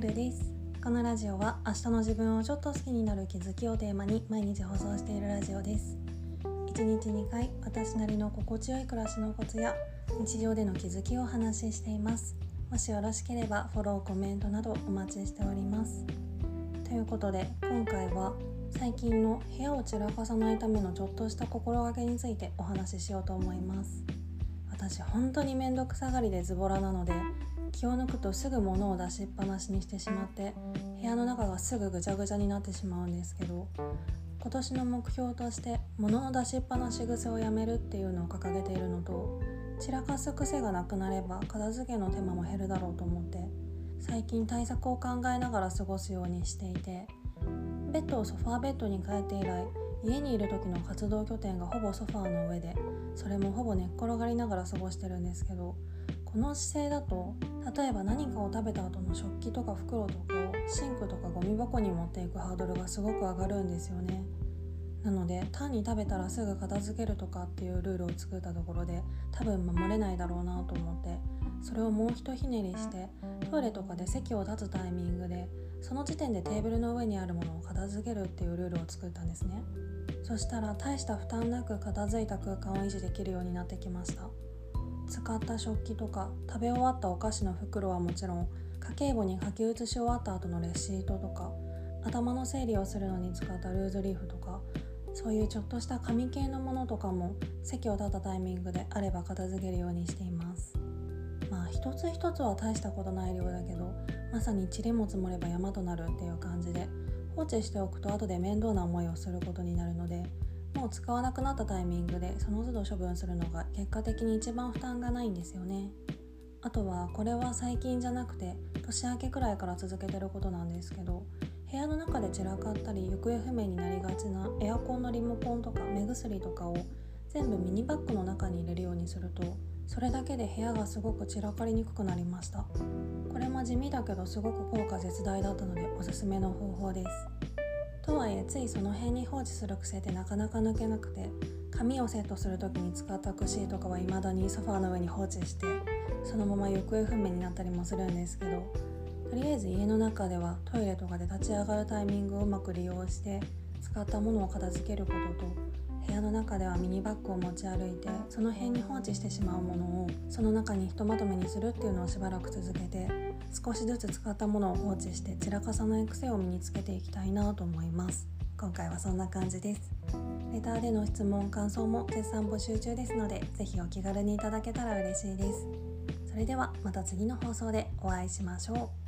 ルルです。このラジオは明日の自分をちょっと好きになる気づきをテーマに毎日放送しているラジオです。1日2回私なりの心地よい暮らしのコツや日常での気づきをお話ししています。もしよろしければフォローコメントなどお待ちしております。ということで今回は最近の部屋を散らかさないためのちょっとした心がけについてお話ししようと思います。私本当に面倒くさがりでズボラなので気を抜くとすぐ物を出しっぱなしにしてしまって部屋の中がすぐぐちゃぐちゃになってしまうんですけど今年の目標として物の出しっぱなし癖をやめるっていうのを掲げているのと散らかす癖がなくなれば片付けの手間も減るだろうと思って最近対策を考えながら過ごすようにしていてベッドをソファーベッドに変えて以来家にいる時の活動拠点がほぼソファーの上でそれもほぼ寝っ転がりながら過ごしてるんですけどこの姿勢だと例えば何かを食べた後の食器とか袋とかをシンクとかゴミ箱に持っていくハードルがすごく上がるんですよね。なので単に食べたらすぐ片付けるとかっていうルールを作ったところで多分守れないだろうなと思ってそれをもうひとひねりしてトイレとかで席を立つタイミングでその時点でテーブルの上にあるものを片付けるっていうルールを作ったんですね。そしたら大した負担なく片付いた空間を維持できるようになってきました。使った食器とか食べ終わったお菓子の袋はもちろん家計簿に書き写し終わった後のレシートとか頭の整理をするのに使ったルーズリーフとかそういうちょっとした紙系のものとかも席を立ったタイミングであれば片付けるようにしています。まあ一つ一つは大したことない量だけどまさに塵も積もれば山となるっていう感じで放置しておくと後で面倒な思いをすることになるのでもう使わなくなったタイミングでその都度処分するのが結果的に一番負担がないんですよね。あとはこれは最近じゃなくて年明けくらいから続けてることなんですけど部屋の中で散らかったり行方不明になりがちなエアコンのリモコンとか目薬とかを全部ミニバッグの中に入れるようにするとそれだけで部屋がすごく散らかりにくくなりました。これも地味だけどすごく効果絶大だったのでおすすめの方法です。とはいえついその辺に放置する癖ってなかなか抜けなくて髪をセットする時に使った櫛とかは未だにソファーの上に放置してそのまま行方不明になったりもするんですけどとりあえず家の中ではトイレとかで立ち上がるタイミングをうまく利用して使ったものを片付けることと部屋の中ではミニバッグを持ち歩いてその辺に放置してしまうものをその中にひとまとめにするっていうのをしばらく続けて少しずつ使ったものを放置して散らかさない癖を身につけていきたいなと思います。今回はそんな感じです。レターでの質問感想も絶賛募集中ですので是非お気軽にいただけたら嬉しいです。それではまた次の放送でお会いしましょう。